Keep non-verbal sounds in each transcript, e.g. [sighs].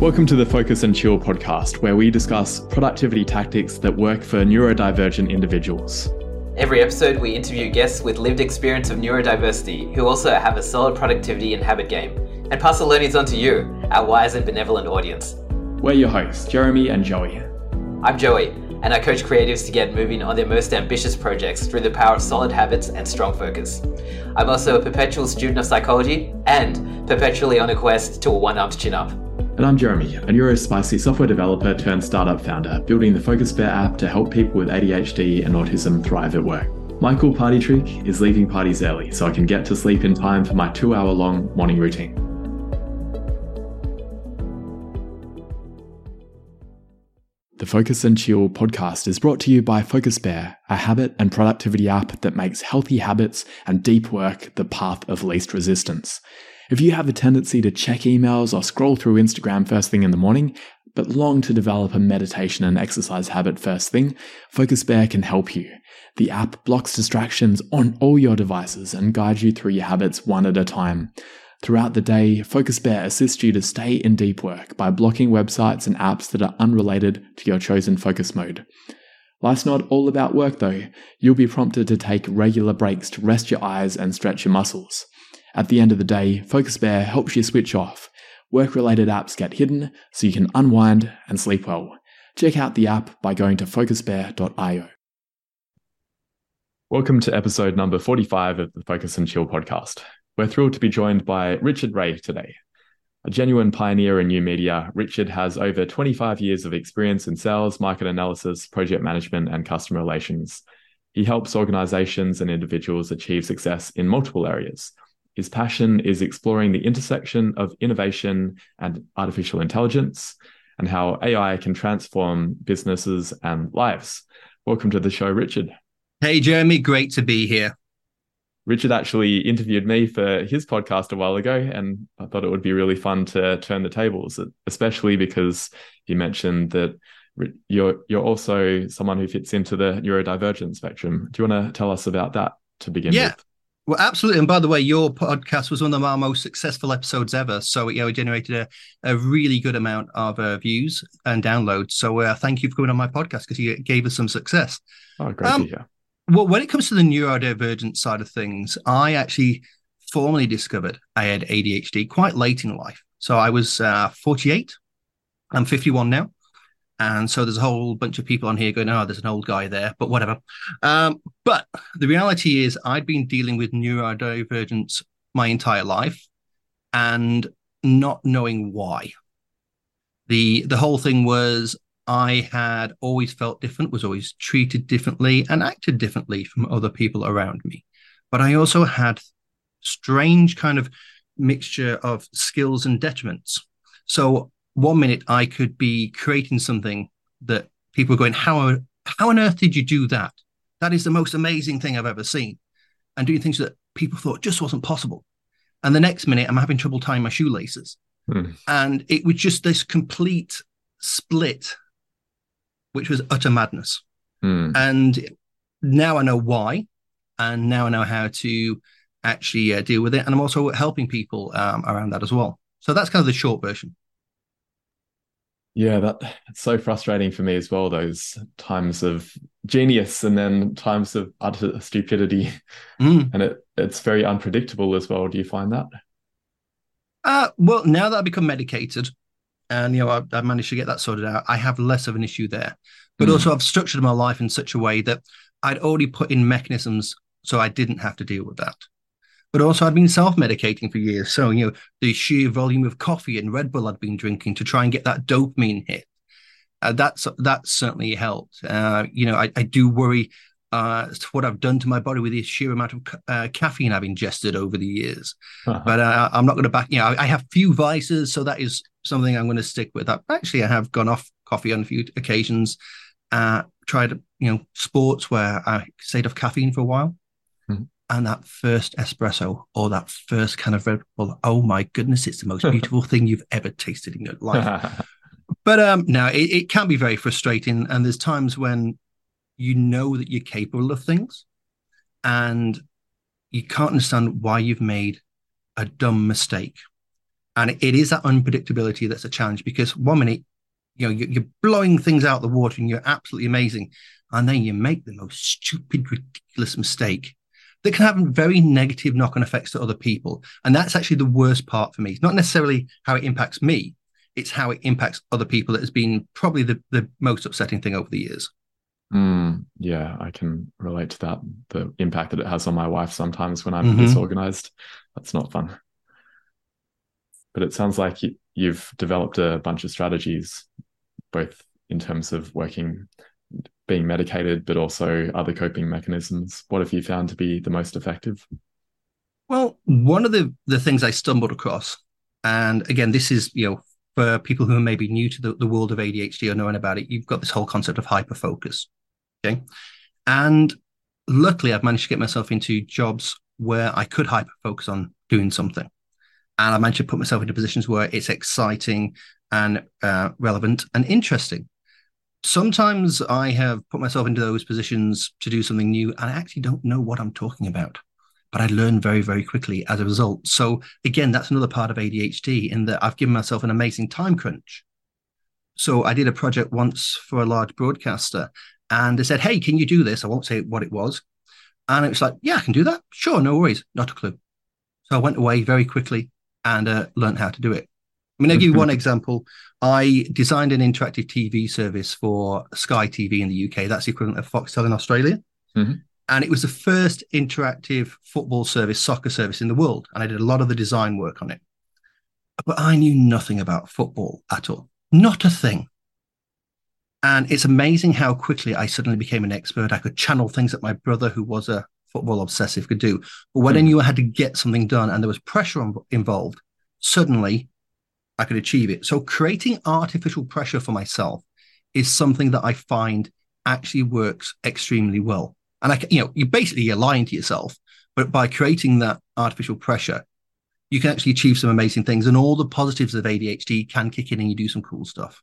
Welcome to the Focus and Chill podcast, where we discuss productivity tactics that work for neurodivergent individuals. Every episode, we interview guests with lived experience of neurodiversity who also have a solid productivity and habit game, and pass the learnings on to you, our wise and benevolent audience. We're your hosts, Jeremy and Joey. I'm Joey, and I coach creatives to get moving on their most ambitious projects through the power of solid habits and strong focus. I'm also a perpetual student of psychology and perpetually on a quest to a one armed chin up. And I'm Jeremy, a neurospicy software developer turned startup founder, building the Focus Bear app to help people with ADHD and autism thrive at work. My cool party trick is leaving parties early so I can get to sleep in time for my two hour long morning routine. The Focus and Chill podcast is brought to you by Focus Bear, a habit and productivity app that makes healthy habits and deep work the path of least resistance. If you have a tendency to check emails or scroll through Instagram first thing in the morning, but long to develop a meditation and exercise habit first thing, Focus Bear can help you. The app blocks distractions on all your devices and guides you through your habits one at a time. Throughout the day, Focus Bear assists you to stay in deep work by blocking websites and apps that are unrelated to your chosen focus mode. Life's not all about work though. You'll be prompted to take regular breaks to rest your eyes and stretch your muscles. At the end of the day, Focus Bear helps you switch off. Work related apps get hidden so you can unwind and sleep well. Check out the app by going to focusbear.io. Welcome to episode number 45 of the Focus and Chill podcast. We're thrilled to be joined by Richard Wray today. A genuine pioneer in new media, Richard has over 25 years of experience in sales, market analysis, project management, and customer relations. He helps organizations and individuals achieve success in multiple areas his passion is exploring the intersection of innovation and artificial intelligence and how AI can transform businesses and lives. Welcome to the show, Richard. Hey, Jeremy. Great to be here. Richard actually interviewed me for his podcast a while ago, and I thought it would be really fun to turn the tables, especially because he mentioned that you're you're also someone who fits into the neurodivergent spectrum. Do you want to tell us about that to begin yeah. with? Well, absolutely. And by the way, your podcast was one of our most successful episodes ever. So you know, it generated a, a really good amount of uh, views and downloads. So uh, thank you for coming on my podcast because you gave us some success. Oh, great um. Well, when it comes to the neurodivergent side of things, I actually formally discovered I had ADHD quite late in life. So I was uh, 48. I'm 51 now. And so there's a whole bunch of people on here going, oh, there's an old guy there, but whatever. Um, but the reality is, I'd been dealing with neurodivergence my entire life and not knowing why. The, the whole thing was I had always felt different, was always treated differently, and acted differently from other people around me. But I also had strange kind of mixture of skills and detriments. So one minute I could be creating something that people are going, how, how on earth did you do that? That is the most amazing thing I've ever seen. And doing things that people thought just wasn't possible. And the next minute, I'm having trouble tying my shoelaces. Hmm. And it was just this complete split, which was utter madness. Hmm. And now I know why. And now I know how to actually uh, deal with it. And I'm also helping people um, around that as well. So that's kind of the short version. Yeah, that it's so frustrating for me as well. Those times of genius and then times of utter stupidity, mm. and it it's very unpredictable as well. Do you find that? Uh, well, now that I've become medicated, and you know I've, I've managed to get that sorted out, I have less of an issue there. But mm. also, I've structured my life in such a way that I'd already put in mechanisms so I didn't have to deal with that but also I'd been self-medicating for years. So, you know, the sheer volume of coffee and Red Bull I'd been drinking to try and get that dopamine hit. Uh, that's that certainly helped. Uh, you know, I, I do worry uh, what I've done to my body with the sheer amount of uh, caffeine I've ingested over the years. Uh-huh. But uh, I'm not going to back. You know, I, I, have few vices, so that is something I'm going to stick with. I, actually, I have gone off coffee on a few occasions. Uh, tried, you know, sports where I stayed off caffeine for a while and that first espresso or that first kind of Red Bull, oh my goodness, it's the most [laughs] beautiful thing you've ever tasted in your life. [laughs] but um, now it, it can be very frustrating, and there's times when you know that you're capable of things, and you can't understand why you've made a dumb mistake. And it is that unpredictability that's a challenge because one minute, you know, you're blowing things out the water and you're absolutely amazing. And then you make the most stupid, ridiculous mistake that can have very negative knock on effects to other people. And that's actually the worst part for me. It's not necessarily how it impacts me, it's how it impacts other people that has been probably the, the most upsetting thing over the years. Mm, yeah, I can relate to that. The impact that it has on my wife sometimes when I'm mm-hmm. disorganized. That's not fun. But it sounds like you've developed a bunch of strategies, both in terms of working, being medicated, but also other coping mechanisms. What have you found to be the most effective? Well, one of the, the things I stumbled across, and again, this is, you know, for people who are maybe new to the, the world of ADHD or knowing about it, you've got this whole concept of hyperfocus. Okay. And luckily, I've managed to get myself into jobs where I could hyper focus on doing something. And I managed to put myself into positions where it's exciting and uh, relevant and interesting. Sometimes I have put myself into those positions to do something new, and I actually don't know what I'm talking about, but I learn very, very quickly as a result. So, again, that's another part of ADHD in that I've given myself an amazing time crunch. So, I did a project once for a large broadcaster, and they said, Hey, can you do this? I won't say what it was. And it was like, Yeah, I can do that. Sure, no worries. Not a clue. So I went away very quickly and uh, learned how to do it. I mean, I'll give you one [laughs] example. I designed an interactive TV service for Sky TV in the UK. That's the equivalent of Foxtel in Australia. Mm-hmm. And it was the first interactive football service, soccer service in the world. And I did a lot of the design work on it. But I knew nothing about football at all. Not a thing. And it's amazing how quickly I suddenly became an expert. I could channel things that my brother, who was a football obsessive, could do. But when mm. I hmm. knew I had to get something done and there was pressure involved, suddenly I could achieve it. So creating artificial pressure for myself is something that I find actually works extremely well. And I, you know, you basically you're lying to yourself, but by creating that artificial pressure, you can actually achieve some amazing things. And all the positives of ADHD can kick in and you do some cool stuff.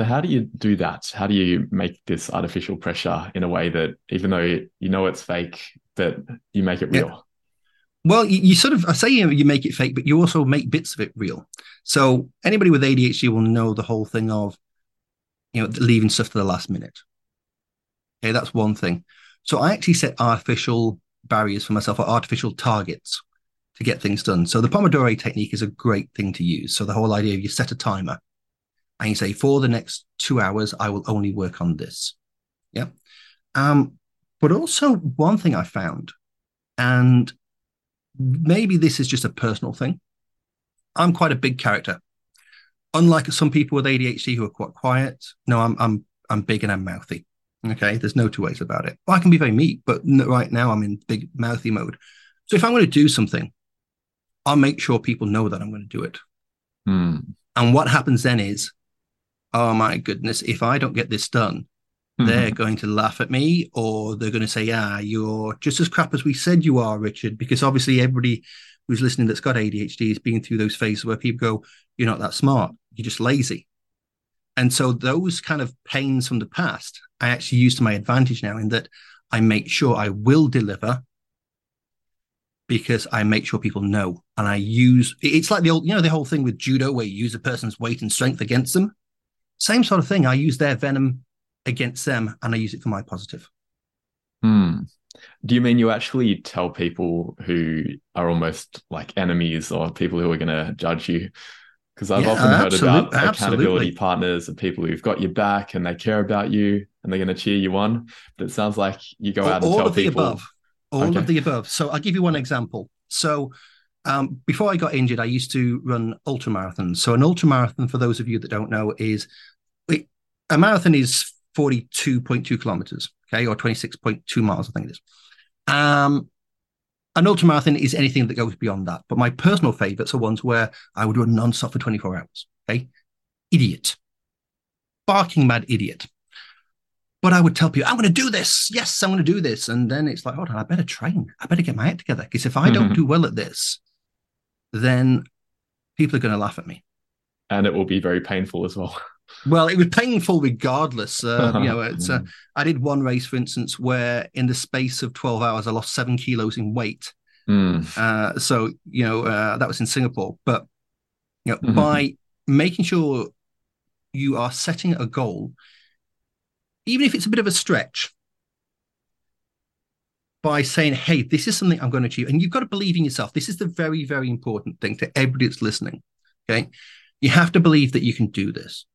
So how do you do that? How do you make this artificial pressure in a way that even though you know it's fake, that you make it real? Yeah. Well, you, you, sort of I say you, you make it fake, but you also make bits of it real. So anybody with ADHD will know the whole thing of, you know, leaving stuff to the last minute. Okay, that's one thing. So I actually set artificial barriers for myself or artificial targets to get things done. So the Pomodoro technique is a great thing to use. So the whole idea of you set a timer and you say, for the next two hours, I will only work on this. Yeah. Um, but also one thing I found, and maybe this is just a personal thing. I'm quite a big character. Unlike some people with ADHD who are quite quiet, no, I'm I'm I'm big and I'm mouthy. Okay, there's no two ways about it. Well, I can be very meek, but right now I'm in big mouthy mode. So if I'm going to do something, I'll make sure people know that I'm going to do it. Hmm. And what happens then is oh my goodness, if I don't get this done, mm-hmm. they're going to laugh at me or they're going to say, ah, you're just as crap as we said you are, Richard, because obviously everybody who's listening that's got ADHD is being through those phases where people go, you're not that smart, you're just lazy. And so those kind of pains from the past, I actually use to my advantage now in that I make sure I will deliver because I make sure people know. And I use it's like the old, you know, the whole thing with judo where you use a person's weight and strength against them. Same sort of thing. I use their venom against them and I use it for my positive. Hmm. Do you mean you actually tell people who are almost like enemies or people who are going to judge you? Because I've yeah, often heard about accountability partners and people who've got your back and they care about you and they're going to cheer you on. But it sounds like you go out all, and tell people. The Above. All okay. of the above. So I'll give you one example. So um, before I got injured, I used to run ultra marathons. So an ultra marathon, for those of you that don't know, is a marathon is 42.2 kilometers, okay, or 26.2 miles, I think it is. Um, an ultramarathon is anything that goes beyond that. But my personal favorites are ones where I would run non-stop for 24 hours. Okay. Idiot. Barking mad idiot. But I would tell people, I'm going to do this. Yes, I'm going to do this. And then it's like, hold on, I better train. I better get my act together. Because if I don't mm-hmm. do well at this, then people are going to laugh at me. And it will be very painful as well. [laughs] Well, it was painful regardless. Uh, [laughs] you know, it's, uh, I did one race, for instance, where in the space of 12 hours, I lost seven kilos in weight. Mm. Uh, so you know uh, that was in Singapore, but you know Mhm. by making sure you are setting a goal, even if it's a bit of a stretch, by saying, "Hey, this is something I'm going to achieve," and you've got to believe in yourself. This is the very very important thing to everybody that's listening. Okay, you have to believe that you can do this.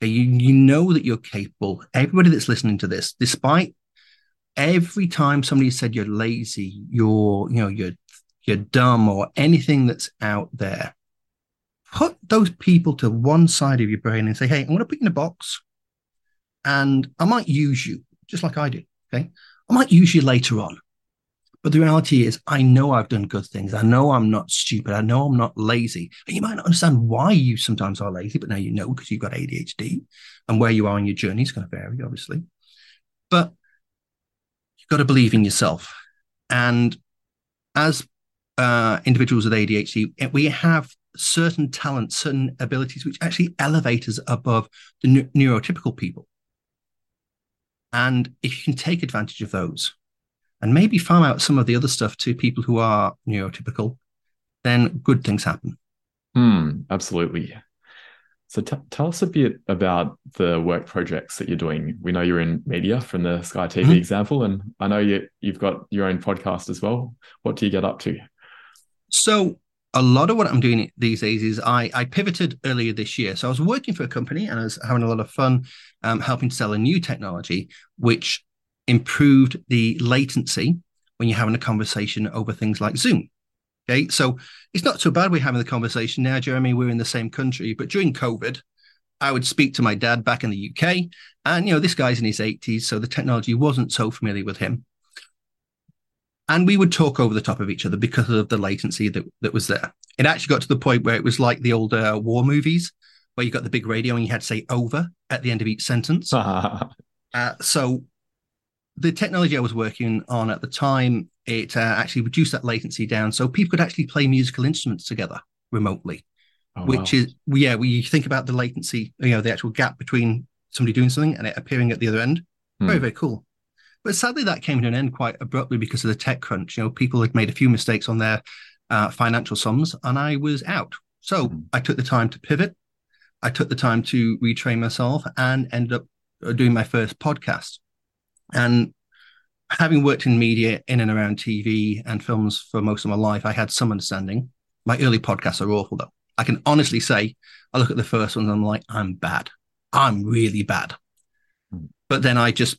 You you know that you're capable. Everybody that's listening to this, despite every time somebody said you're lazy, you're you know you're you're dumb or anything that's out there, put those people to one side of your brain and say, "Hey, I'm going to put you in a box, and I might use you just like I did. Okay, I might use you later on." But the reality is, I know I've done good things. I know I'm not stupid. I know I'm not lazy. And you might not understand why you sometimes are lazy, but now you know because you've got ADHD and where you are on your journey is going to vary, obviously. But you've got to believe in yourself. And as uh, individuals with ADHD, eh, we have certain talents, certain abilities, which actually elevate us above the neu- neurotypical people. And if you can take advantage of those and maybe farm out some of the other stuff to people who are neurotypical, then good things happen. Hmm, absolutely. So t- tell us a bit about the work projects that you're doing. We know you're in media from the Sky TV Mhm. example, and I know you you've got your own podcast as well. What do you get up to? So a lot of what I'm doing these days is I, I pivoted earlier this year. So I was working for a company and I was having a lot of fun um, helping to sell a new technology which improved the latency when you're having a conversation over things like Zoom. Okay, so it's not so bad we're having the conversation now, Jeremy. We're in the same country, but during COVID, I would speak to my dad back in the UK, and you know this guy's in his 80s, so the technology wasn't so familiar with him and we would talk over the top of each other because of the latency that, that was there. It actually got to the point where it was like the old uh, war movies, where you got the big radio and you had to say over at the end of each sentence. [laughs] Uh, so the technology I was working on at the time, it uh, actually reduced that latency down, so people could actually play musical instruments together remotely. Oh, which wow. is yeah, we think about the latency, you know, the actual gap between somebody doing something and it appearing at the other end. Very Hmm. very cool. But sadly, that came to an end quite abruptly because of the tech crunch. You know, people had made a few mistakes on their uh, financial sums, and I was out. So Mhm. I took the time to pivot. I took the time to retrain myself and ended up uh, doing my first podcast. And having worked in media in and around TV and films for most of my life, I had some understanding. My early podcasts are awful, though. I can honestly say, I look at the first ones, and I'm like, I'm bad. I'm really bad. Mm. But then I just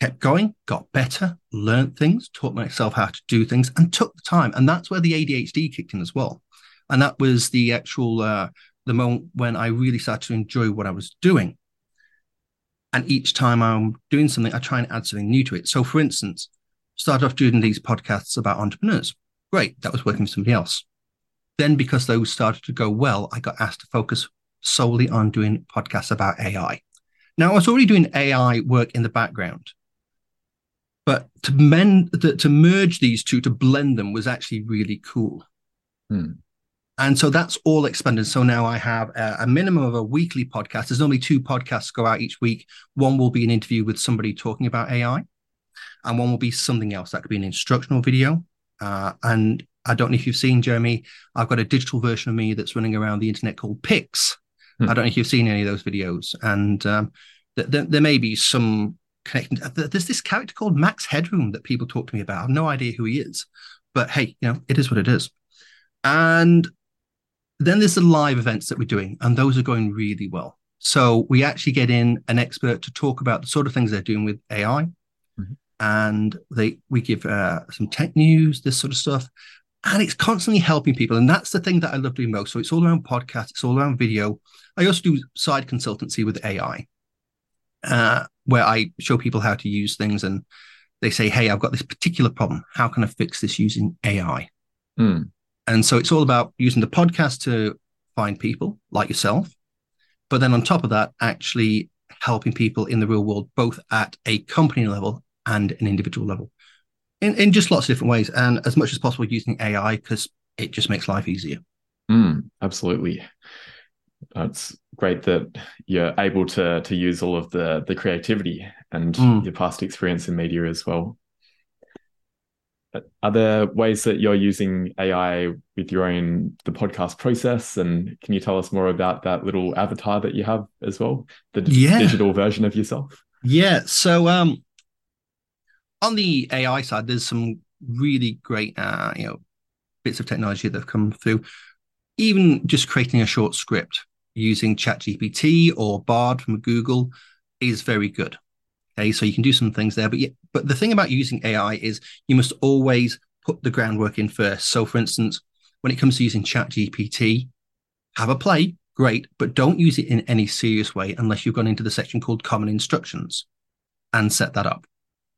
kept going, got better, learned things, taught myself how to do things, and took the time. And that's where the ADHD kicked in as well. And that was the actual uh, the moment when I really started to enjoy what I was doing. And each time I'm doing something, I try and add something new to it. So, for instance, start off doing these podcasts about entrepreneurs. Great, that was working for somebody else. Then, because those started to go well, I got asked to focus solely on doing podcasts about AI. Now, I was already doing AI work in the background, but to mend to, to merge these two, to blend them, was actually really cool. Hmm. And so that's all expanded. So now I have a, a minimum of a weekly podcast. There's normally two podcasts go out each week. One will be an interview with somebody talking about AI, and one will be something else. That could be an instructional video. Uh, and I don't know if you've seen Jeremy. I've got a digital version of me that's running around the internet called Pix. Hmm. I don't know if you've seen any of those videos. And um, th- th- there may be some connection. There's this character called Max Headroom that people talk to me about. I have no idea who he is, but hey, you know, it is what it is. And then there's the live events that we're doing, and those are going really well. So we actually get in an expert to talk about the sort of things they're doing with AI, Mhm. and they we give uh, some tech news, this sort of stuff, and it's constantly helping people. And that's the thing that I love doing most. So it's all around podcasts, it's all around video. I also do side consultancy with AI, uh, where I show people how to use things, and they say, "Hey, I've got this particular problem. How can I fix this using AI?" Hmm. And so it's all about using the podcast to find people like yourself. But then on top of that, actually helping people in the real world, both at a company level and an individual level in, in just lots of different ways. And as much as possible using AI because it just makes life easier. Mm, absolutely. It's great that you're able to to use all of the the creativity and Mm. your past experience in media as well. Are there ways that you're using AI with your own the podcast process? And can you tell us more about that little avatar that you have as well, the yeah. digital version of yourself? Yeah. So um, on the AI side, there's some really great uh, you know bits of technology that have come through. Even just creating a short script using ChatGPT or Bard from Google is very good. Okay, so you can do some things there, but yeah, but the thing about using AI is you must always put the groundwork in first. So, for instance, when it comes to using ChatGPT, have a play, great, but don't use it in any serious way unless you've gone into the section called Common Instructions and set that up,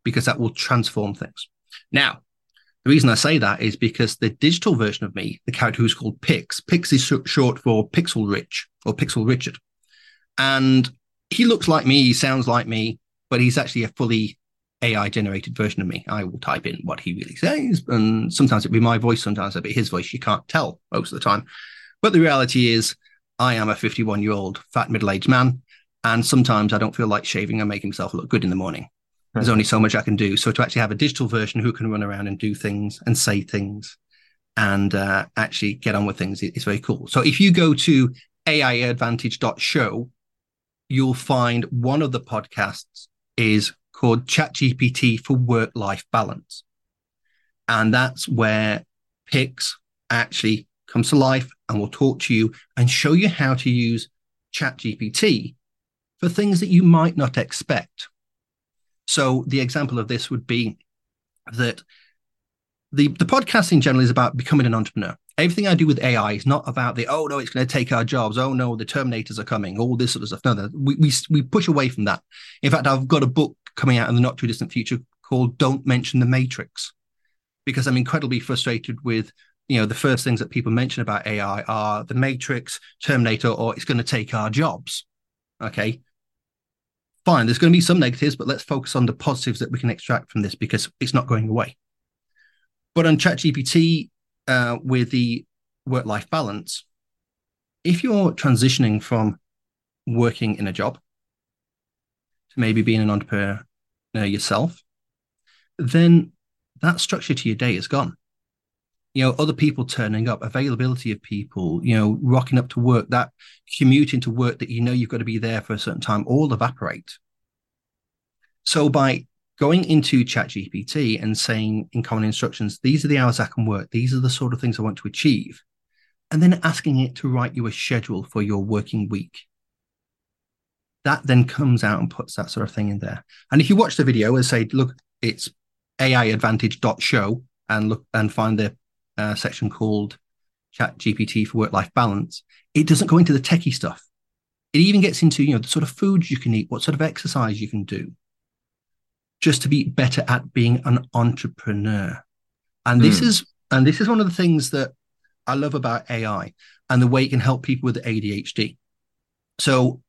because that will transform things. Now, the reason I say that is because the digital version of me, the character who's called Pix, Pix is short for Pixel Rich or Pixel Richard. And he looks like me, he sounds like me, but he's actually a fully AI generated version of me. I will type in what he really says, and sometimes it'll be my voice, sometimes it'll be his voice. You can't tell most of the time. But the reality is, I am a 51 year old fat middle aged man, and sometimes I don't feel like shaving and making myself look good in the morning. There's only so much I can do. So to actually have a digital version who can run around and do things and say things and uh, actually get on with things is very cool. So if you go to aiadvantage.show, you'll find one of the podcasts is called ChatGPT for work life balance. And that's where Pix actually comes to life and will talk to you and show you how to use ChatGPT for things that you might not expect. So, the example of this would be that the, the podcast in general is about becoming an entrepreneur. Everything I do with AI is not about the, oh no, it's going to take our jobs. Oh no, the Terminators are coming, all this sort of stuff. No, we, we, we push away from that. In fact, I've got a book coming out in the not too distant future called Don't Mention the Matrix, because I'm incredibly frustrated with, you know, the first things that people mention about AI are the Matrix, Terminator, or it's going to take our jobs. Okay. Fine, there's going to be some negatives, but let's focus on the positives that we can extract from this because it's not going away. But on ChatGPT, uh, with the work life balance, if you're transitioning from working in a job to maybe being an entrepreneur yourself, then that structure to your day is gone. You know, other people turning up, availability of people, you know, rocking up to work, that commute into work that you know you've got to be there for a certain time, all evaporate. So by going into ChatGPT and saying in common instructions, these are the hours I can work, these are the sort of things I want to achieve, and then asking it to write you a schedule for your working week that then comes out and puts that sort of thing in there. And if you watch the video and say, look, it's aiadvantage.show and look and find the uh, section called chat GPT for work-life balance, it doesn't go into the techie stuff. It even gets into, you know, the sort of foods you can eat, what sort of exercise you can do, just to be better at being an entrepreneur. And this mm. is and this is one of the things that I love about AI and the way it can help people with ADHD. So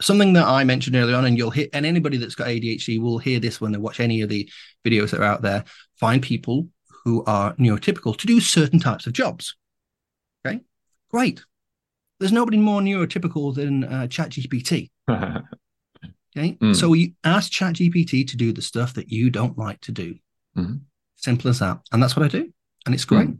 something that I mentioned early on, and you'll hear, and anybody that's got ADHD will hear this when they watch any of the videos that are out there. Find people who are neurotypical to do certain types of jobs. Okay, great. There's nobody more neurotypical than uh, ChatGPT. [laughs] okay, mm. so you ask ChatGPT to do the stuff that you don't like to do. Mm-hmm. Simple as that, and that's what I do, and it's great. Mm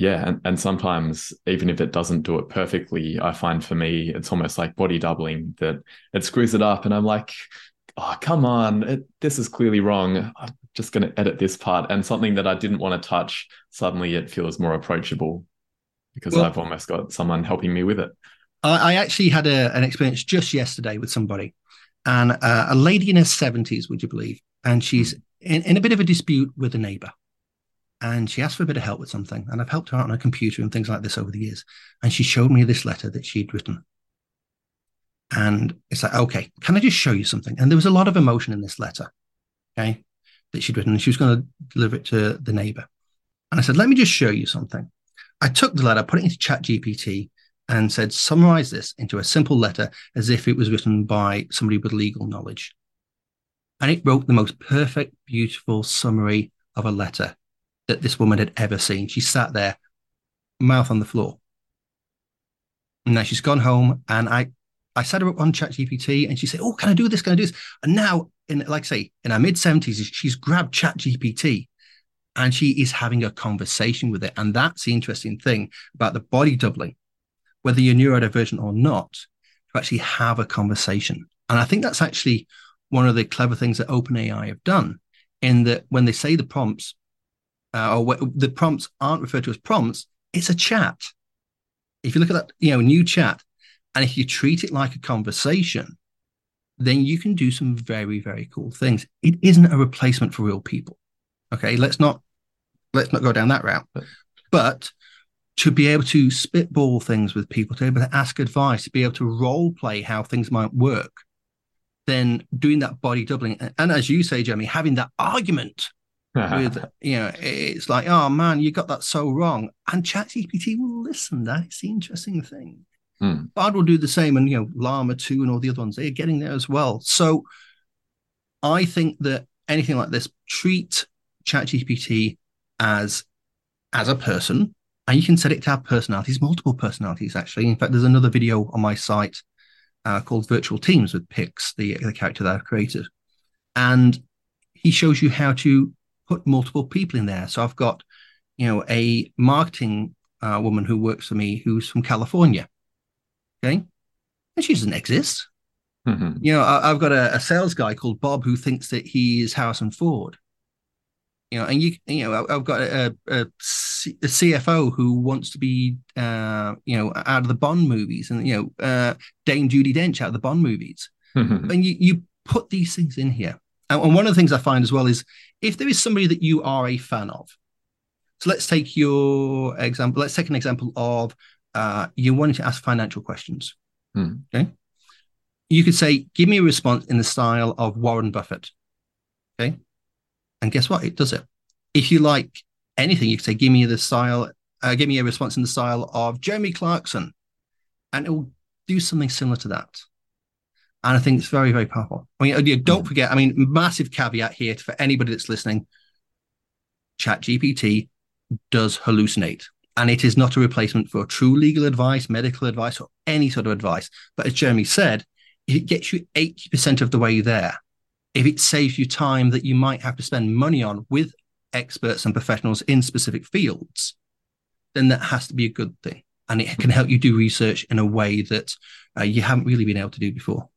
yeah and, and sometimes even if it doesn't do it perfectly i find for me it's almost like body doubling that it screws it up and i'm like oh come on it, this is clearly wrong i'm just going to edit this part and something that i didn't want to touch suddenly it feels more approachable because well, i've almost got someone helping me with it i, I actually had a, an experience just yesterday with somebody and uh, a lady in her 70s would you believe and she's in, in a bit of a dispute with a neighbor and she asked for a bit of help with something. And I've helped her out on her computer and things like this over the years. And she showed me this letter that she'd written. And it's like, okay, can I just show you something? And there was a lot of emotion in this letter, okay, that she'd written. And she was going to deliver it to the neighbor. And I said, let me just show you something. I took the letter, put it into Chat GPT, and said, summarize this into a simple letter as if it was written by somebody with legal knowledge. And it wrote the most perfect, beautiful summary of a letter that this woman had ever seen. She sat there, mouth on the floor. And now she's gone home, and I, I set her up on ChatGPT, and she said, "Oh, can I do this? Can I do this?" And now, in like I say, in her mid seventies, she's grabbed ChatGPT, and she is having a conversation with it. And that's the interesting thing about the body doubling, whether you're neurodivergent or not, to actually have a conversation. And I think that's actually one of the clever things that OpenAI have done, in that when they say the prompts, uh, or the prompts aren't referred to as prompts, it's a chat. If you look at that, you know, new chat, and if you treat it like a conversation, then you can do some very, very cool things. It isn't a replacement for real people. Okay, let's not let's not go down that route. But to be able to spitball things with people, to be able to ask advice, to be able to role play how things might work, then doing that body doubling, and as you say, Jeremy, having that argument with [laughs] you know, it's like, oh man, you got that so wrong, and ChatGPT will listen. That is the interesting thing. Hmm. Bard will do the same, and you know, Llama two and all the other ones, they're getting there as well. So, I think that anything like this, treat ChatGPT as as a person, and you can set it to have personalities, multiple personalities. Actually, in fact, there's another video on my site uh, called Virtual Teams with Pix, the the character that I've created, and he shows you how to put multiple people in there. So I've got, you know, a marketing uh, woman who works for me who's from California, okay, and she doesn't exist. Mhm. You know, I, I've got a, a sales guy called Bob who thinks that he is Harrison Ford. You know, and you, you know, I've got a, a, C- a CFO who wants to be, uh, you know, out of the Bond movies, and you know, uh, Dame Judi Dench out of the Bond movies. Mhm. [laughs] And you, you put these things in here. And, and one of the things I find as well is if there is somebody that you are a fan of. So let's take your example. Let's take an example of uh, you wanting to ask financial questions. Hmm. Okay. You could say, give me a response in the style of Warren Buffett. Okay. And guess what? It does it. If you like anything, you can say, give me the style, uh, give me a response in the style of Jeremy Clarkson. And it will do something similar to that. And I think it's very, very powerful. I mean, don't forget, I mean, massive caveat here for anybody that's listening ChatGPT does hallucinate. And it is not a replacement for true legal advice, medical advice, or any sort of advice. But as Jeremy said, it gets you 80% of the way there, if it saves you time that you might have to spend money on with experts and professionals in specific fields, then that has to be a good thing. And it can help you do research in a way that uh, you haven't really been able to do before.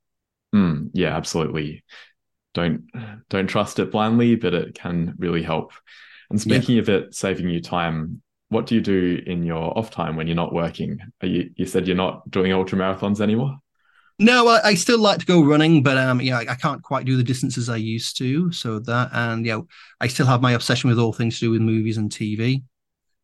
Mm, yeah, absolutely. Don't don't trust it blindly, but it can really help. And Yeah. speaking of it saving you time, what do you do in your off time when you're not working? Are you you said you're not doing ultra marathons anymore? No, I, I still like to go running, but um, yeah, I, I can't quite do the distances I used to. So that, and you know, I still have my obsession with all things to do with movies and TV.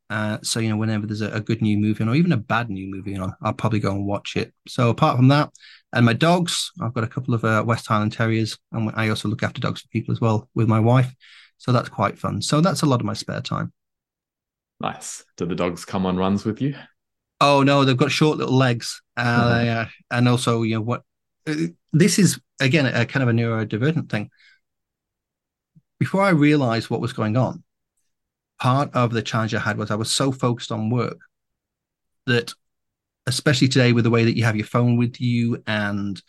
Uh, so you know, whenever there's a, a good new movie on, or even a bad new movie on, I'll probably go and watch it. So apart from that, and my dogs, I've got a couple of uh, West Highland Terriers, and I also look after dogs for people as well with my wife. So that's quite fun. So that's a lot of my spare time. Nice. Do the dogs come on runs with you? Oh no, they've got short little legs, uh, [laughs] and also you know what? uh, This is again a, kind of a neurodivergent thing. Before I realized what was going on, part of the challenge I had was I was so focused on work that, especially today with the way that you have your phone with you and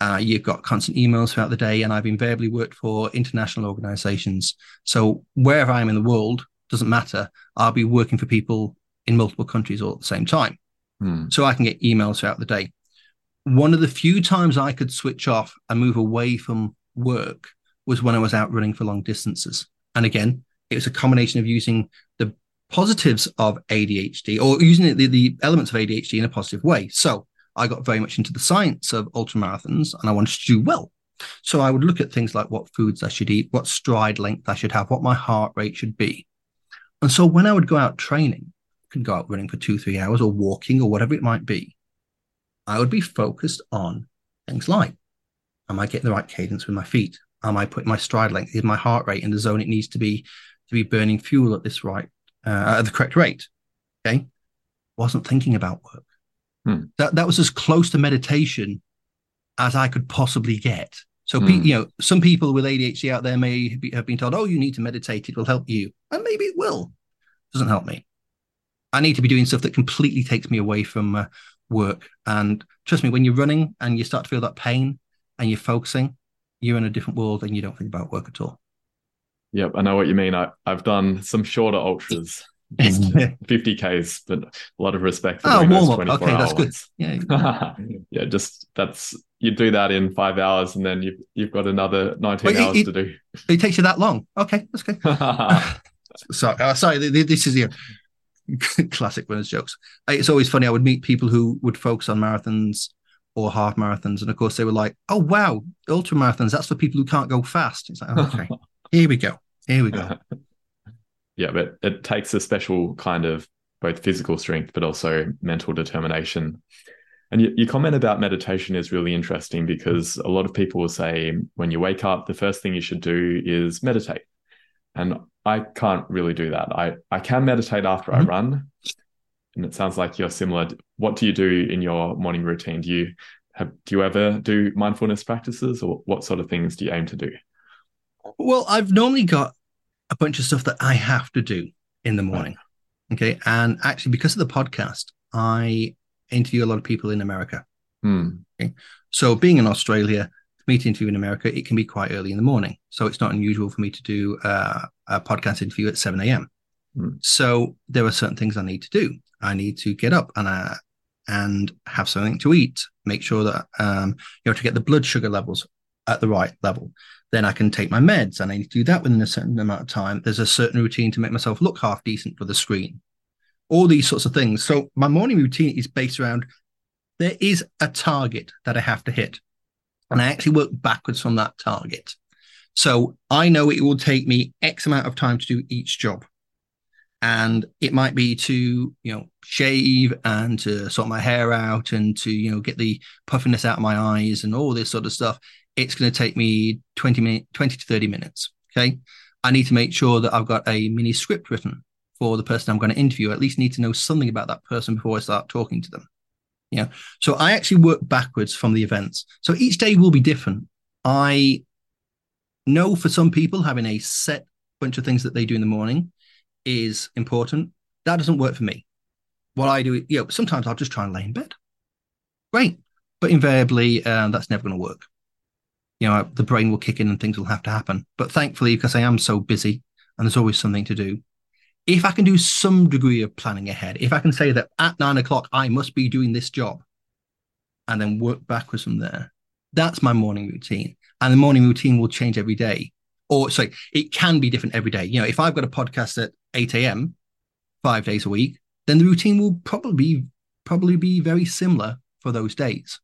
uh, you've got constant emails throughout the day, and I've invariably worked for international organizations. So wherever I am in the world doesn't matter. I'll be working for people in multiple countries all at the same time Hmm. so I can get emails throughout the day. One of the few times I could switch off and move away from work was when I was out running for long distances. And again, it was a combination of using the positives of ADHD or using the, the elements of ADHD in a positive way. So I got very much into the science of ultramarathons and I wanted to do well. So I would look at things like what foods I should eat, what stride length I should have, what my heart rate should be. And so when I would go out training, could go out running for two, three hours or walking or whatever it might be, I would be focused on things like am I getting the right cadence with my feet? Am I putting my stride length? Is my heart rate in the zone it needs to be to be burning fuel at this right uh, at the correct rate? Okay. Wasn't thinking about work. Hmm. That that was as close to meditation as I could possibly get. So, Hmm. you know, some people with ADHD out there may be, have been told, "Oh, you need to meditate; it will help you," and maybe it will. Doesn't help me. I need to be doing stuff that completely takes me away from uh, work. And trust me, when you're running and you start to feel that pain and you're focusing, you're in a different world and you don't think about work at all. Yep, I know what you mean. I, I've done some shorter ultras, [laughs] 50Ks, but a lot of respect for Oh, warm up. Okay, that's good. Yeah. [laughs] yeah, just that's you do that in five hours and then you've you've got another 19 Wait, hours it- to do. It takes you that long. Okay, that's good. [laughs] sorry, uh, sorry. th- th- This is your [laughs] classic runners jokes. It's always funny. I would meet people who would focus on marathons or half marathons, and of course they were like, "Oh wow, ultra marathons. That's for people who can't go fast." It's like, okay, [laughs] here we go. Here we go. [laughs] yeah, but it takes a special kind of both physical strength, but also mental determination. And you, your comment about meditation is really interesting because a lot of people will say when you wake up, the first thing you should do is meditate. And I can't really do that. I, I can meditate after I Mhm. run. And it sounds like you're similar. What do you do in your morning routine? Do you have do you ever do mindfulness practices or what sort of things do you aim to do? Well, I've normally got a bunch of stuff that I have to do in the morning. Okay. And actually, because of the podcast, I interview a lot of people in America. Hmm. So, being in Australia, me to interview in America, it can be quite early in the morning. So, it's not unusual for me to do uh, a podcast interview at 7 a.m. Mm. So, there are certain things I need to do. I need to get up and uh, and have something to eat. Make sure that um, you know to get the blood sugar levels at the right level. Then I can take my meds, and I need to do that within a certain amount of time. There's a certain routine to make myself look half decent for the screen. All these sorts of things. So my morning routine is based around there is a target that I have to hit. And I actually work backwards from that target. So I know it will take me X amount of time to do each job. And it might be to, you know, shave and to sort my hair out and to, you know, get the puffiness out of my eyes and all this sort of stuff. It's going to take me 20 minutes, 20 to 30 minutes. Okay. I need to make sure that I've got a mini script written for the person I'm going to interview. I at least need to know something about that person before I start talking to them. Yeah. So I actually work backwards from the events. So each day will be different. I know for some people having a set bunch of things that they do in the morning is important. That doesn't work for me. What I do, you know, sometimes I'll just try and lay in bed. Great. But invariably, uh, that's never going to work. You know, the brain will kick in and things will have to happen. But thankfully, because I am so busy and there's always something to do, if I can do some degree of planning ahead, if I can say that at nine o'clock I must be doing this job and then work backwards from there, that's my morning routine. And the morning routine will change every day. Or sorry, it can be different every day. You know, if I've got a podcast at 8 a.m. five days a week, then the routine will probably probably be very similar for those days.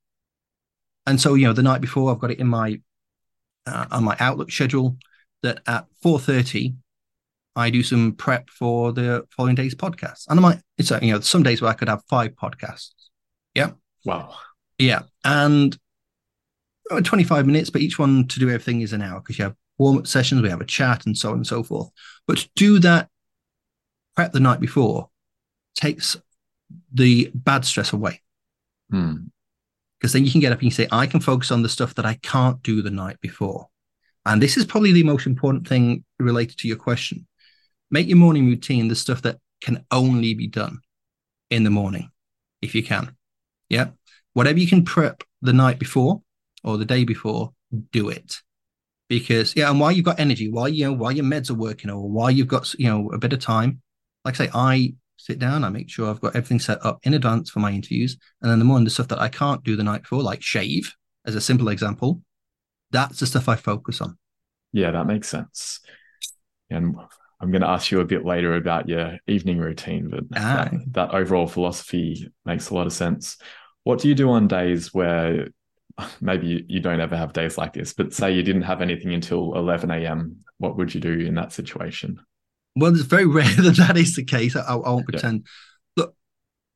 And so, you know, the night before I've got it in my uh, on my Outlook schedule that at 4:30 I do some prep for the following day's podcast. And I might, it's uh, you know, some days where I could have five podcasts. Yeah. Wow. Yeah. And uh, 25 minutes, but each one to do everything is an hour because you have warm up sessions, we have a chat and so on and so forth. But to do that prep the night before takes the bad stress away Hmm. because then you can get up and you say, I can focus on the stuff that I can't do the night before. And this is probably the most important thing related to your question. Make your morning routine the stuff that can only be done in the morning, if you can. Yeah. Whatever you can prep the night before or the day before, do it. Because yeah, and while you've got energy, while you know, while your meds are working, or while you've got you know a bit of time, like I say, I sit down, I make sure I've got everything set up in advance for my interviews, and then the morning the stuff that I can't do the night before, like shave, as a simple example, that's the stuff I focus on. Yeah, that makes sense. And I'm going to ask you a bit later about your evening routine, but Ah. that, that overall philosophy makes a lot of sense. What do you do on days where maybe you, don't ever have days like this, but say you didn't have anything until 11 a.m.? What would you do in that situation? Well, it's very [laughs] rare that that is the case. I, I won't Yeah. pretend. Look,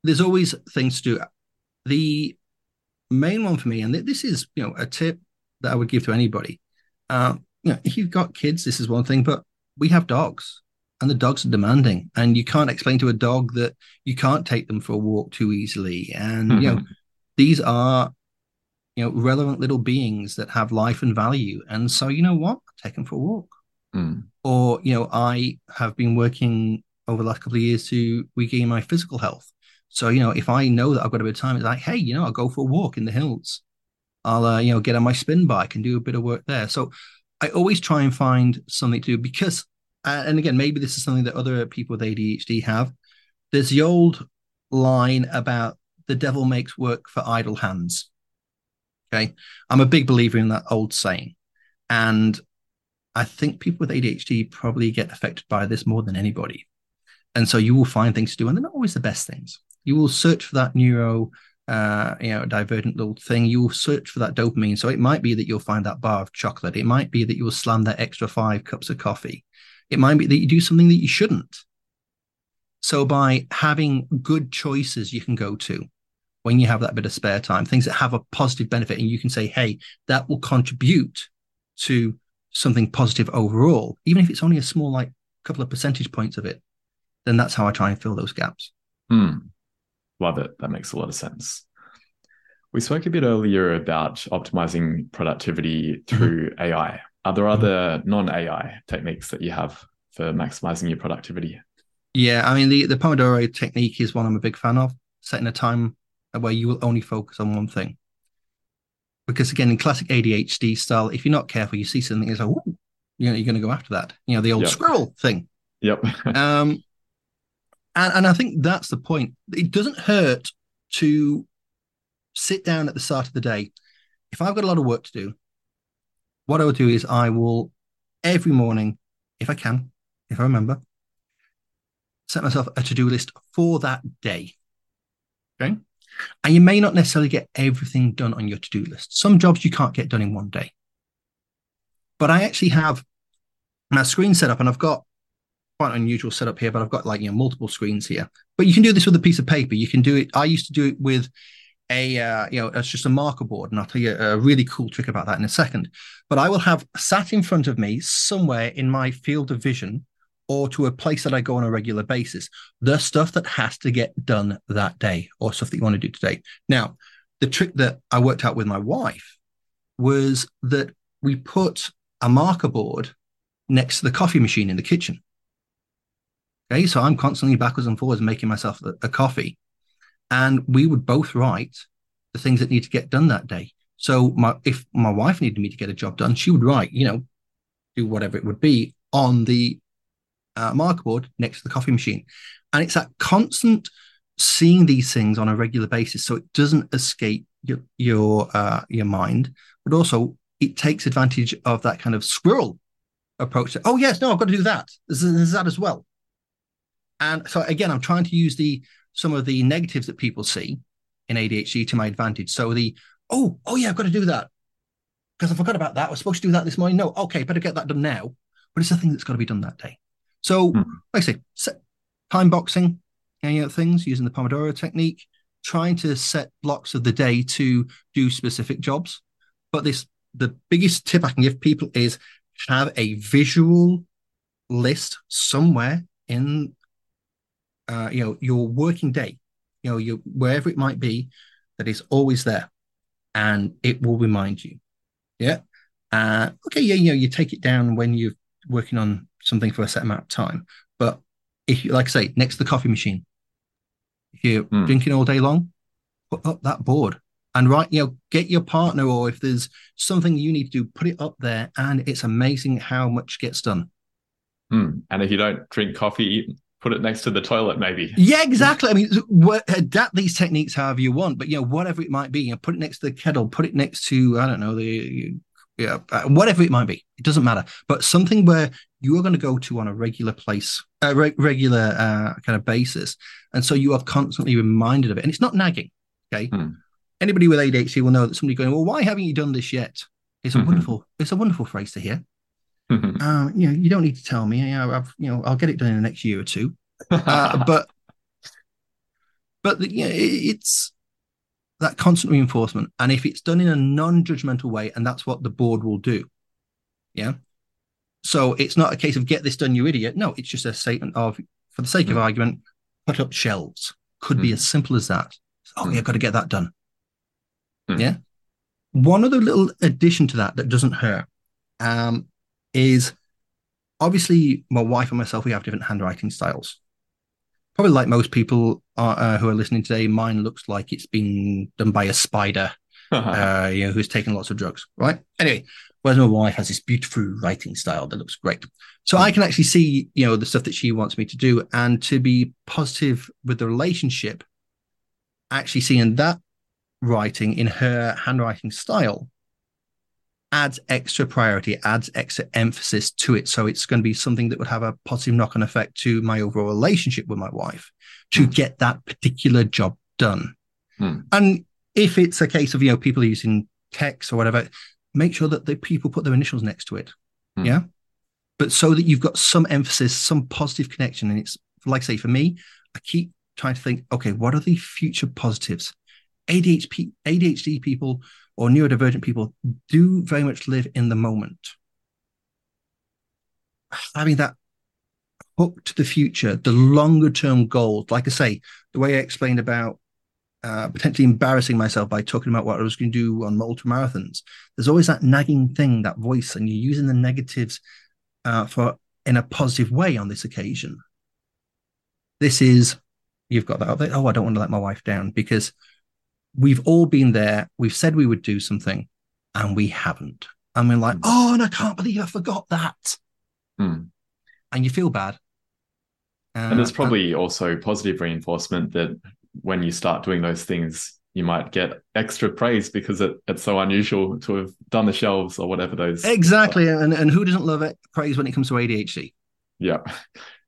there's always things to do. The main one for me, and this is you know a tip that I would give to anybody. Uh, you know, if you've got kids, this is one thing, but we have dogs, and the dogs are demanding, and you can't explain to a dog that you can't take them for a walk too easily, and you know these are you know relevant little beings that have life and value, and so you know what, take them for a walk. Hmm. or you know i have been working over the last couple of years to regain my physical health. So you know if i know that i've got a bit of time it's like hey you know i'll go for a walk in the hills. I'll uh, you know get on my spin bike and do a bit of work there. So I always try and find something to do because, uh, and again, maybe this is something that other people with ADHD have. There's the old line about the devil makes work for idle hands. Okay. I'm a big believer in that old saying. And I think people with ADHD probably get affected by this more than anybody. And so you will find things to do, and they're not always the best things. You will search for that neuro, uh, you know, divergent little thing. You will search for that dopamine. So it might be that you'll find that bar of chocolate. It might be that you will slam that extra five cups of coffee. It might be that you do something that you shouldn't. So by having good choices you can go to when you have that bit of spare time, things that have a positive benefit, and you can say, hey, that will contribute to something positive overall, even if it's only a small, like couple of percentage points of it, then that's how I try and fill those gaps. Hmm. Love it. That makes a lot of sense. We spoke a bit earlier about optimizing productivity mm-hmm. through mm-hmm. AI. Are there mm-hmm. other non AI techniques that you have for maximizing your productivity? Yeah, I mean, the, the Pomodoro technique is one I'm a big fan of, setting a time where you will only focus on one thing. Because again, in classic ADHD style, if you're not careful, you see something, it's like, you know, you're going to go after that. You know, the old yep. squirrel thing. Yep. [laughs] um, and, and I think that's the point. It doesn't hurt to sit down at the start of the day. If I've got a lot of work to do, what I will do is I will every morning, if I can, if I remember, set myself a to do list for that day. Okay. And you may not necessarily get everything done on your to do list. Some jobs you can't get done in one day. But I actually have my screen set up and I've got quite unusual setup here, but I've got like you know multiple screens here. But you can do this with a piece of paper. You can do it. I used to do it with a uh, you know it's just a marker board, and I'll tell you a really cool trick about that in a second. But I will have sat in front of me somewhere in my field of vision or to a place that I go on a regular basis, the stuff that has to get done that day or stuff that you want to do today. Now, the trick that I worked out with my wife was that we put a marker board next to the coffee machine in the kitchen. Okay, so I'm constantly backwards and forwards making myself a, a coffee, and we would both write the things that need to get done that day. So my if my wife needed me to get a job done, she would write, you know, do whatever it would be on the uh, marker board next to the coffee machine, and it's that constant seeing these things on a regular basis, so it doesn't escape your your uh, your mind, but also it takes advantage of that kind of squirrel approach. To, oh yes, no, I've got to do that. There's, there's that as well. And so again, I'm trying to use the some of the negatives that people see in ADHD to my advantage. So the oh oh yeah, I've got to do that because I forgot about that. I was supposed to do that this morning. No, okay, better get that done now. But it's a thing that's got to be done that day. So hmm. like I say, time boxing, any other things using the Pomodoro technique, trying to set blocks of the day to do specific jobs. But this the biggest tip I can give people is have a visual list somewhere in uh, you know your working day you know your wherever it might be that is always there and it will remind you. Yeah? Uh, okay yeah you know you take it down when you're working on something for a set amount of time. But if you like I say next to the coffee machine if you're mm. drinking all day long put up that board. And right you know get your partner or if there's something you need to do put it up there and it's amazing how much gets done. Mm. and if you don't drink coffee put it next to the toilet, maybe. Yeah, exactly. I mean, what, adapt these techniques however you want, but you know, whatever it might be, you know, put it next to the kettle, put it next to I don't know the yeah, uh, whatever it might be, it doesn't matter. But something where you are going to go to on a regular place, a re- regular uh, kind of basis, and so you are constantly reminded of it, and it's not nagging. Okay, hmm. anybody with ADHD will know that somebody going, "Well, why haven't you done this yet?" It's a mm-hmm. wonderful, it's a wonderful phrase to hear. Mm-hmm. Uh, you know, you don't need to tell me. You know, I've, you know, I'll get it done in the next year or two. Uh, [laughs] but, but the, you know, it, it's that constant reinforcement, and if it's done in a non-judgmental way, and that's what the board will do, yeah. So it's not a case of get this done, you idiot. No, it's just a statement of, for the sake mm. of argument, put up shelves. Could mm. be as simple as that. Oh, mm. yeah, I've got to get that done. Mm. Yeah. One other little addition to that that doesn't hurt um, is obviously my wife and myself, we have different handwriting styles. Probably like most people are, uh, who are listening today, mine looks like it's been done by a spider [laughs] uh, you know, who's taken lots of drugs, right? Anyway, whereas my wife has this beautiful writing style that looks great. So I can actually see, you know, the stuff that she wants me to do and to be positive with the relationship, actually seeing that writing in her handwriting style adds extra priority, adds extra emphasis to it. So it's going to be something that would have a positive knock on effect to my overall relationship with my wife to mm. get that particular job done. Mm. And if it's a case of, you know, people using text or whatever, make sure that the people put their initials next to it. Mm. Yeah. But so that you've got some emphasis, some positive connection. And it's like I say, for me, I keep trying to think, okay, what are the future positives? ADHD, ADHD people or neurodivergent people do very much live in the moment. Having that hook to the future, the longer term goals, like I say, the way I explained about uh, potentially embarrassing myself by talking about what I was going to do on ultra marathons. There's always that nagging thing, that voice, and you're using the negatives uh, for in a positive way on this occasion. This is you've got that. Oh, I don't want to let my wife down because we've all been there. We've said we would do something and we haven't. And we're like, mm. oh, and I can't believe I forgot that. Mm. And you feel bad. Uh, and there's probably and, also positive reinforcement that when you start doing those things, you might get extra praise because it, it's so unusual to have done the shelves or whatever those. Exactly. And, and who doesn't love it? Praise when it comes to ADHD. Yeah.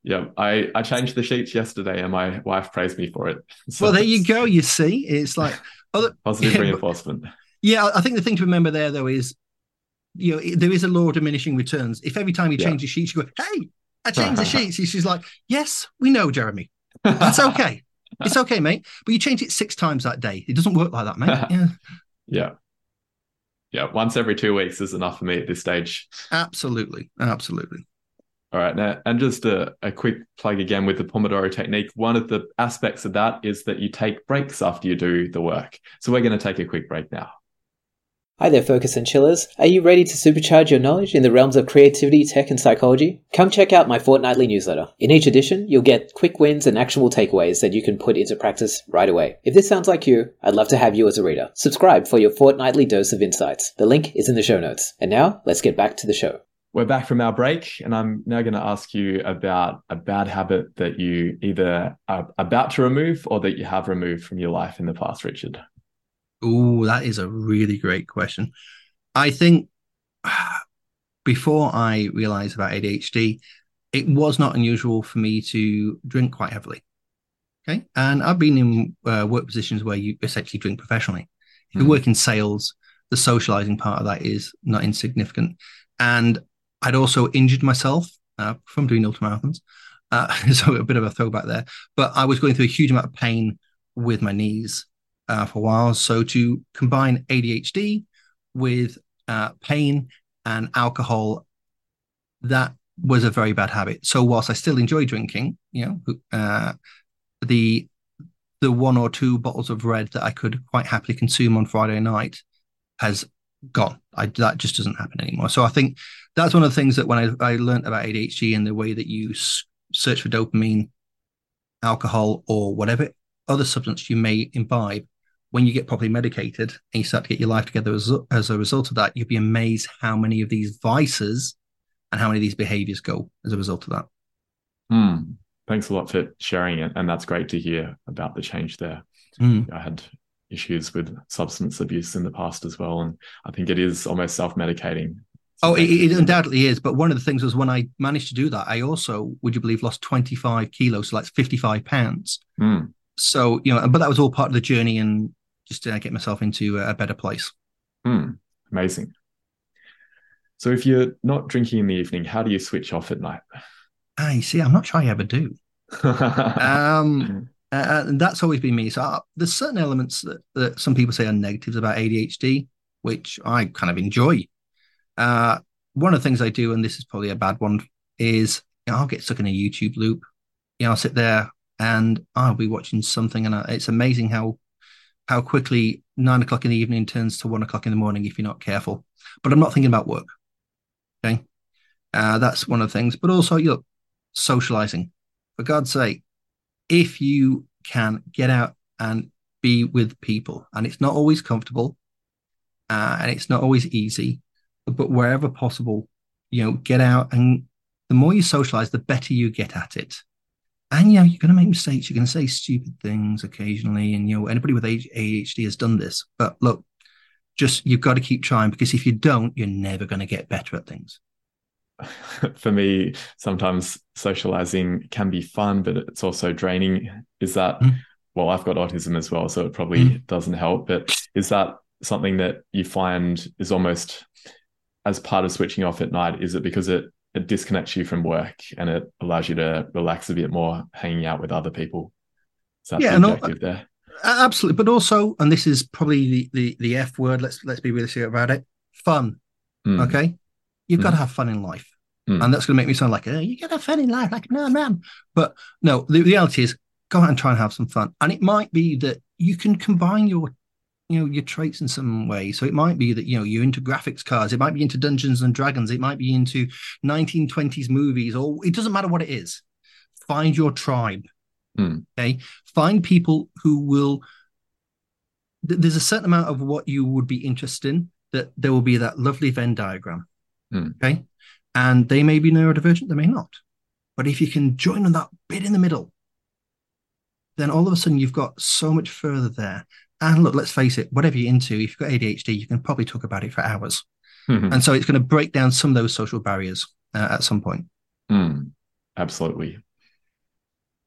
Yeah, I, I changed the sheets yesterday and my wife praised me for it. [laughs] So well, there you go. You see, it's like [laughs] other, positive yeah, [laughs] reinforcement. Yeah, I think the thing to remember there though is, you know, there is a law of diminishing returns. If every time you change yeah. the sheets, you go, "Hey, I changed the sheets," she's like, "Yes, we know, Jeremy. That's okay. it's okay, mate. But you change it six times that day. It doesn't work like that, mate." Yeah. yeah. Yeah, once every two weeks is enough for me at this stage. Absolutely, absolutely. All right. Now, and just a, a quick plug again with the Pomodoro technique. One of the aspects of that is that you take breaks after you do the work. So we're going to take a quick break now. Hi there, Focus and Chillers. Are you ready to supercharge your knowledge in the realms of creativity, tech, and psychology? Come check out my fortnightly newsletter. In each edition, you'll get quick wins and actionable takeaways that you can put into practice right away. If this sounds like you, I'd love to have you as a reader. Subscribe for your fortnightly dose of insights. The link is in the show notes. And now, let's get back to the show. We're back from our break, and I'm now going to ask you about a bad habit that you either are about to remove or that you have removed from your life in the past, Richard. Oh, that is a really great question. I think [sighs] before I realized about ADHD, it was not unusual for me to drink quite heavily. Okay. And I've been in uh, work positions where you essentially drink professionally. If mm. you hmm. work in sales, the socializing part of that is not insignificant. And I'd also injured myself uh, from doing ultramarathons. Uh, [laughs] so a bit of a throwback there. But I was going through a huge amount of pain with my knees uh, for a while. So to combine ADHD with uh, pain and alcohol, that was a very bad habit. So whilst I still enjoy drinking, you know, uh, the the one or two bottles of red that I could quite happily consume on Friday night has gone. I, that just doesn't happen anymore. So I think that's one of the things that when I, I learned about ADHD and the way that you s- search for dopamine, alcohol, or whatever other substance you may imbibe, when you get properly medicated and you start to get your life together as, as a result of that, you'd be amazed how many of these vices and how many of these behaviors go as a result of that. Hmm. Thanks a lot for sharing it. And that's great to hear about the change there. Mm. I had issues with substance abuse in the past as well. And I think it is almost self medicating. Oh, it, it, undoubtedly is. But one of the things was when I managed to do that, I also, would you believe, lost 25 kilos, so that's 55 pounds. Mm. So, you know, but that was all part of the journey and just to get myself into a better place. Mm. Amazing. So if you're not drinking in the evening, how do you switch off at night? I see, I'm not sure I ever do. [laughs] um, uh, and that's always been me. So uh, there's certain elements that, that some people say are negatives about ADHD, which I kind of enjoy. Uh, one of the things I do, and this is probably a bad one, is you know, I'll get stuck in a YouTube loop. You know, I'll sit there and I'll be watching something, and I, it's amazing how how quickly nine o'clock in the evening turns to one o'clock in the morning if you're not careful. But I'm not thinking about work. Okay, uh, that's one of the things. But also, you know, socializing. For God's sake, if you can get out and be with people, and it's not always comfortable, uh, and it's not always easy. But wherever possible, you know, get out and the more you socialize, the better you get at it. And you know, you're going to make mistakes. You're going to say stupid things occasionally, and you know, anybody with ADHD has done this. But look, just you've got to keep trying because if you don't, you're never going to get better at things. [laughs] For me, sometimes socializing can be fun, but it's also draining. Is that mm. well? I've got autism as well, so it probably mm. doesn't help. But is that something that you find is almost as part of switching off at night? Is it because it it disconnects you from work and it allows you to relax a bit more hanging out with other people. So yeah, the objective there. Absolutely, but also, and this is probably the, the the F word. Let's let's be realistic about it. Fun. Mm. Okay, you've mm. got to have fun in life, mm. and that's going to make me sound like, oh, you got to have fun in life, like no man. But no, the reality is, go out and try and have some fun. And it might be that you can combine your you know your traits in some way. So it might be that you know you're into graphics cards. It might be into dungeons and dragons. It might be into 1920s movies or it doesn't matter what it is. Find your tribe mm. okay? Find people who will there's a certain amount of what you would be interested in that there will be that lovely venn diagram mm. okay? And they may be neurodivergent they may not. But if you can join on that bit in the middle then all of a sudden you've got so much further there and look, let's face it, whatever you're into, if you've got ADHD, you can probably talk about it for hours. Mm-hmm. And so it's going to break down some of those social barriers uh, at some point. Mm, absolutely.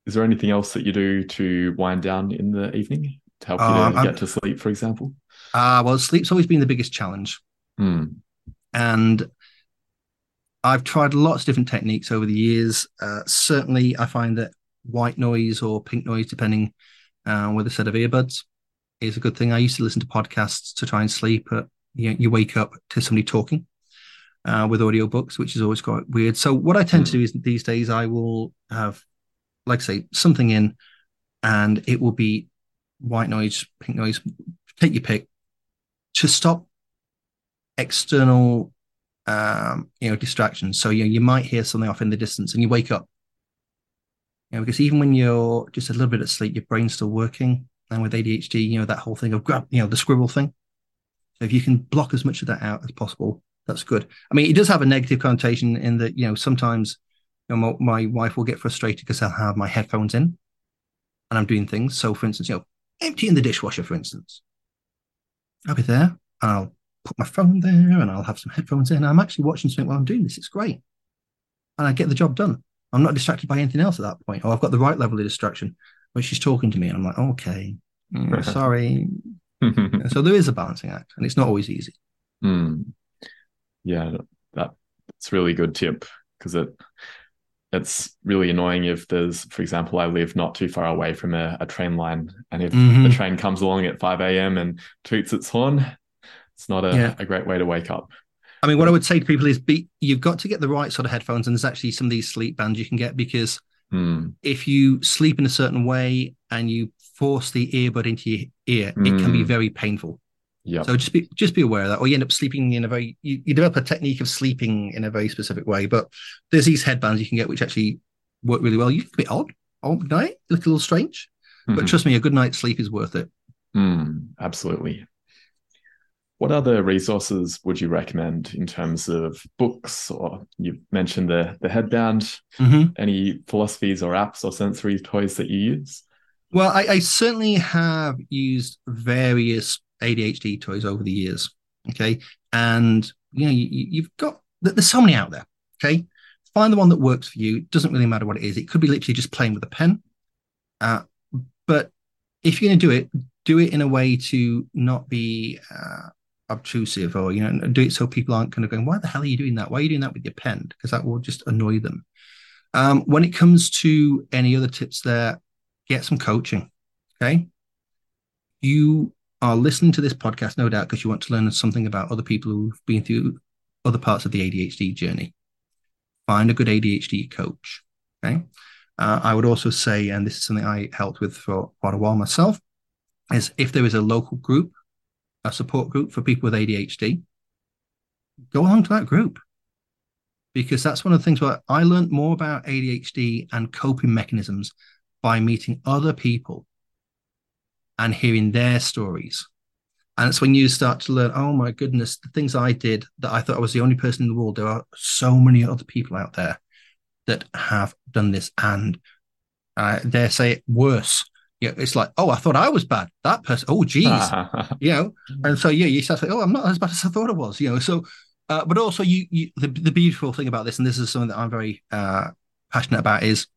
Is there anything else that you do to wind down in the evening to help you uh, to get to sleep, for example? Ah, uh, well, sleep's always been the biggest challenge. Mm. And I've tried lots of different techniques over the years. Uh, certainly, I find that white noise or pink noise, depending uh, with a set of earbuds, is a good thing. I used to listen to podcasts to try and sleep. But you, you wake up to somebody talking uh, with audiobooks, which is always quite weird. So what I tend mm. to do is these days I will have, like I say, something in, and it will be white noise, pink noise, take your pick, to stop external, um, you know, distractions. So you know, you might hear something off in the distance, and you wake up. You know, because even when you're just a little bit asleep, your brain's still working and with ADHD, you know, that whole thing of grab, you know, the scribble thing. So if you can block as much of that out as possible, that's good. I mean, it does have a negative connotation in that, you know, sometimes you know, my, my wife will get frustrated because I'll have my headphones in and I'm doing things. So, for instance, you know, emptying the dishwasher, for instance. I'll be there and I'll put my phone there and I'll have some headphones in. I'm actually watching something while I'm doing this. It's great. And I get the job done. I'm not distracted by anything else at that point, or I've got the right level of distraction where she's talking to me and I'm like, okay, mm, sorry. [laughs] so there is a balancing act and it's not always easy. Mm. Yeah, that, that's really good tip because it it's really annoying if there's, for example, I live not too far away from a, a train line, and if mm-hmm. the train comes along at 5 a.m. and toots its horn, it's not a, yeah. a great way to wake up. I mean, what I would say to people is be you've got to get the right sort of headphones, and there's actually some of these sleep bands you can get because Mm. If you sleep in a certain way and you force the earbud into your ear, mm. it can be hmm. very painful. Yeah. So just be just be aware of that, or you end up sleeping in a very you, you develop a technique of sleeping in a very specific way. But there's these headbands you can get which actually work really well. You can be a bit odd, odd night, look a little strange, mm-hmm. but trust me, a good night's sleep is worth it. Mm, absolutely. What other resources would you recommend in terms of books? Or you mentioned the the headband. Mm-hmm. Any philosophies or apps or sensory toys that you use? Well, I, I certainly have used various ADHD toys over the years. Okay, and you know you, you've got there's so many out there. Okay, find the one that works for you. It doesn't really matter what it is. It could be literally just playing with a pen. Uh, but if you're going to do it, do it in a way to not be uh, obtrusive or you know do it so people aren't kind of going why the hell are you doing that? Why are you doing that with your pen? Because that will just annoy them. Um, when it comes to any other tips there get some coaching okay? You are listening to this podcast no doubt because you want to learn something about other people who've been through other parts of the adhd journey. Find a good adhd coach okay? Uh, i would also say and this is something i helped with for quite a while myself is if there is a local group a support group for people with ADHD, go along to that group because that's one of the things where I learned more about ADHD and coping mechanisms by meeting other people and hearing their stories. And it's when you start to learn, oh my goodness, the things I did that I thought I was the only person in the world. There are so many other people out there that have done this and uh, I dare say it worse. Know, it's like, oh, I thought I was bad. That person, oh, geez, [laughs] you know. And so yeah, you start to think, oh, I'm not as bad as I thought I was. You know, so uh, but also you, you the, the beautiful thing about this, and this is something that I'm very uh, passionate about, is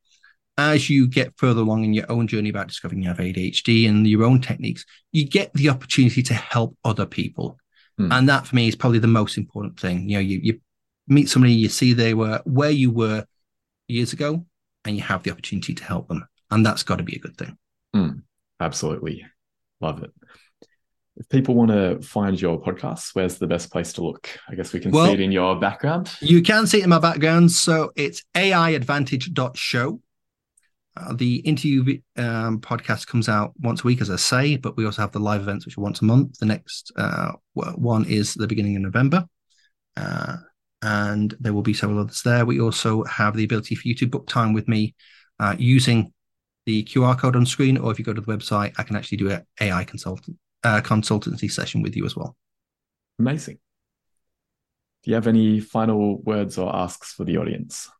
as you get further along in your own journey about discovering you have ADHD and your own techniques, you get the opportunity to help other people. Hmm. And that for me is probably the most important thing. You know, you, you meet somebody, you see they were where you were years ago, and you have the opportunity to help them. And that's got to be a good thing. Hmm. Absolutely. Love it. If people want to find your podcast, where's the best place to look? I guess we can well, see it in your background. You can see it in my background. So it's aiadvantage.show uh, the interview um, podcast comes out once a week, as I say, but we also have the live events, which are once a month. The next uh, one is the beginning of November. Uh, and there will be several others there. We also have the ability for you to book time with me uh, using the QR code on screen, or if you go to the website, I can actually do an AI consultant uh, consultancy session with you as well. Amazing. Do you have any final words or asks for the audience?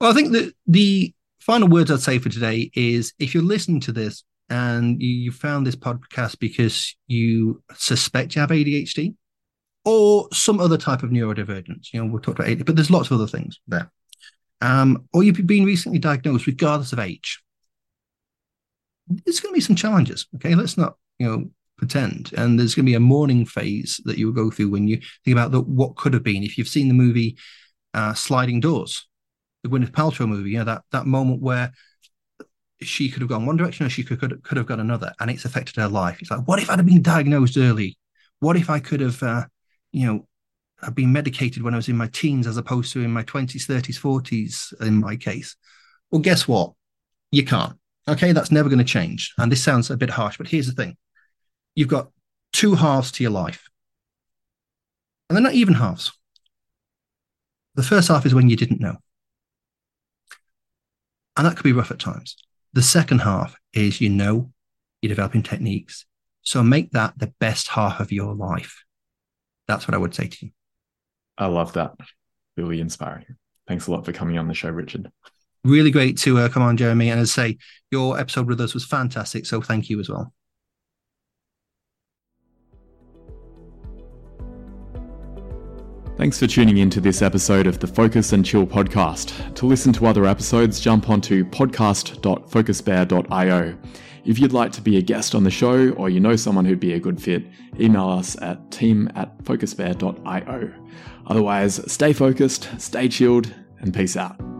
Well, I think that the final words I'd say for today is if you're listening to this and you, you found this podcast because you suspect you have ADHD or some other type of neurodivergence, you know, we'll talk about ADHD, but there's lots of other things there. Um, or you've been recently diagnosed, regardless of age. There's going to be some challenges. Okay, let's not, you know, pretend. And there's going to be a mourning phase that you will go through when you think about the, what could have been. If you've seen the movie uh, Sliding Doors, the Gwyneth Paltrow movie, you know, that that moment where she could have gone one direction or she could, could, could have gone another, and it's affected her life. It's like, what if I'd have been diagnosed early? What if I could have, uh, you know, I've been medicated when I was in my teens as opposed to in my 20s, 30s, 40s in my case? Well, guess what? You can't. Okay, that's never going to change. And this sounds a bit harsh, but here's the thing you've got two halves to your life, and they're not even halves. The first half is when you didn't know. And that could be rough at times. The second half is you know you're developing techniques. So make that the best half of your life. That's what I would say to you. I love that. Really inspiring. Thanks a lot for coming on the show, Richard. Really great to uh, come on, Jeremy. And as I say, your episode with us was fantastic. So thank you as well. Thanks for tuning in to this episode of the Focus and Chill podcast. To listen to other episodes, jump onto podcast.focusbear.io. If you'd like to be a guest on the show or you know someone who'd be a good fit, email us at team at focusbear.io. Otherwise, stay focused, stay chilled, and peace out.